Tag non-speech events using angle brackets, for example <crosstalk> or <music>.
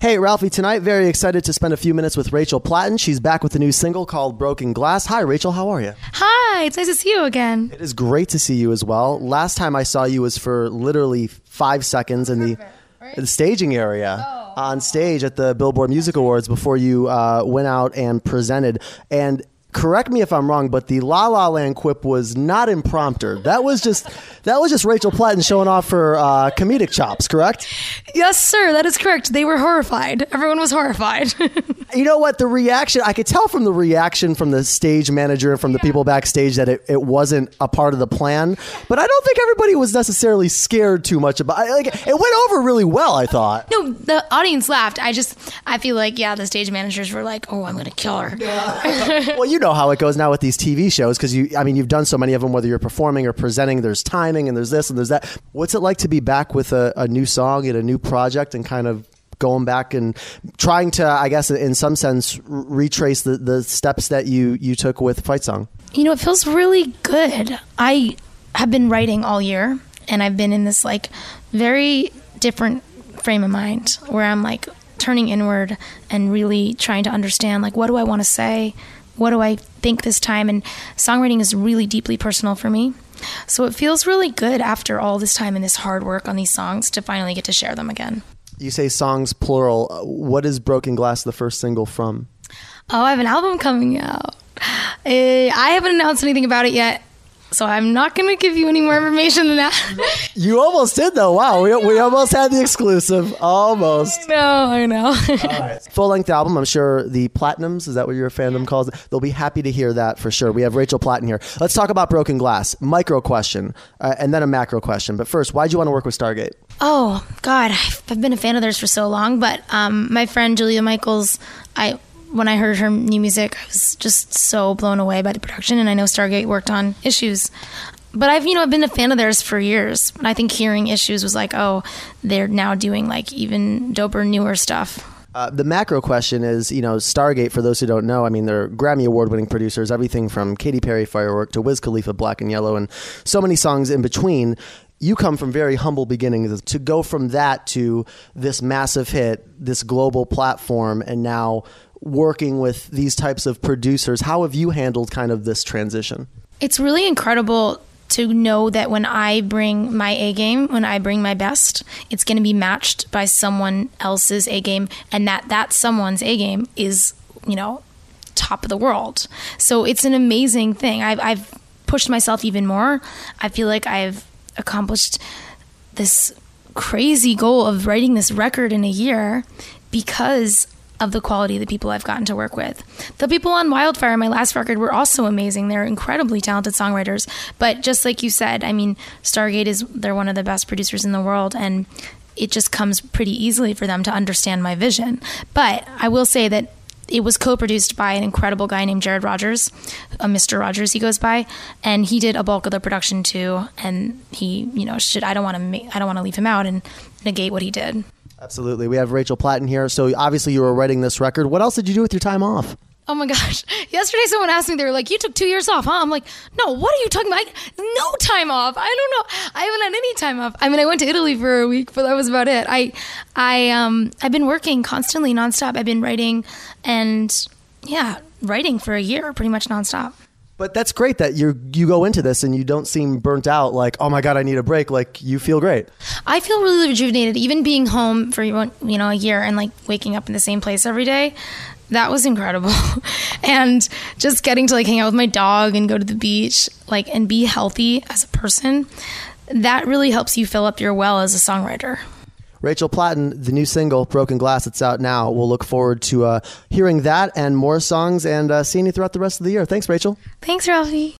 Hey, Ralphie, tonight, very excited to spend a few minutes with Rachel Platten. She's back with a new single called Broken Glass. Hi, Rachel, how are you? Hi, it's nice to see you again. It is great to see you as well. Last time I saw you was for literally five seconds in the, the staging area on stage at the Billboard Music Awards before you uh, went out and presented. And correct me if I'm wrong, but the La La Land quip was not impromptu. That was just that was just Rachel Platten showing off her uh, comedic chops. Correct? Yes, sir, that is correct. They were horrified. Everyone was horrified. <laughs> You know what? The reaction I could tell from the reaction from the stage manager and from the people backstage that it, it wasn't a part of the plan. But I don't think everybody was necessarily scared too much about. Like it went over really well. I thought. no, the audience laughed. I just, I feel like, yeah, the stage managers were like, oh, I'm going to kill her. Yeah. <laughs> well, you know how it goes now with these TV shows because you, I mean, you've done so many of them. Whether you're performing or presenting, there's timing and there's this and there's that. What's it like to be back with a, a new song and a new project and kind of going back and trying to, I guess, in some sense, retrace the, the steps that you you took with Fight Song? You know, it feels really good. I have been writing all year, and I've been in this like very different frame of mind where I'm like turning inward and really trying to understand like what do I want to say, what do I think this time, and songwriting is really deeply personal for me. So it feels really good after all this time and this hard work on these songs to finally get to share them again. You say songs plural. What is Broken Glass the first single from? Oh, I have an album coming out. Uh, I haven't announced anything about it yet, so I'm not going to give you any more information than that. <laughs> You almost did though. Wow, we, we almost had the exclusive. Almost. no, I know. <laughs> Full length album. I'm sure the Platinums, is that what your fandom calls it? They'll be happy to hear that for sure. We have Rachel Platten here. Let's talk about Broken Glass. Micro question, uh, and then a macro question. But first, why'd you want to work with Stargate? oh God, I've been a fan of theirs for so long. But um, my friend Julia Michaels, I when I heard her new music, I was just so blown away by the production. And I know Stargate worked on issues. But I've you know I've been a fan of theirs for years. And I think hearing issues was like, oh, they're now doing like even doper, newer stuff. Uh, the macro question is, you know, Stargate. For those who don't know, I mean, they're Grammy award-winning producers. Everything from Katy Perry, Firework, to Wiz Khalifa, Black and Yellow, and so many songs in between. You come from very humble beginnings. To go from that to this massive hit, this global platform, and now working with these types of producers, how have you handled kind of this transition? It's really incredible to know that when I bring my A game, when I bring my best, it's going to be matched by someone else's A game, and that that someone's A game is, you know, top of the world. So it's an amazing thing. I've, I've pushed myself even more. I feel like I've accomplished this crazy goal of writing this record in a year because of the quality of the people I've gotten to work with. The people on Wildfire, my last record, were also amazing. They're incredibly talented songwriters. But just like you said, I mean, Stargate is they're one of the best producers in the world and it just comes pretty easily for them to understand my vision. But I will say that it was co-produced by an incredible guy named Jared Rogers, uh, Mr. Rogers he goes by, and he did a bulk of the production too. And he, you know, should I don't want to ma- I don't want to leave him out and negate what he did. Absolutely. We have Rachel Platten here. So obviously you were writing this record. What else did you do with your time off? Oh my gosh. <laughs> Yesterday someone asked me, they were like, You took two years off, huh? I'm like, No, what are you talking about? No time off. I don't know. I haven't had any time off. I mean I went to Italy for a week, but that was about it. I I um I've been working constantly nonstop. I've been writing and yeah, writing for a year pretty much nonstop. But that's great that you you go into this and you don't seem burnt out. Like, oh my god, I need a break. Like, you feel great. I feel really rejuvenated, even being home for you know a year and like waking up in the same place every day. That was incredible, <laughs> and just getting to like hang out with my dog and go to the beach, like and be healthy as a person. That really helps you fill up your well as a songwriter. Rachel Platten, the new single "Broken Glass," it's out now. We'll look forward to uh, hearing that and more songs and uh, seeing you throughout the rest of the year. Thanks, Rachel. Thanks, Ralphie.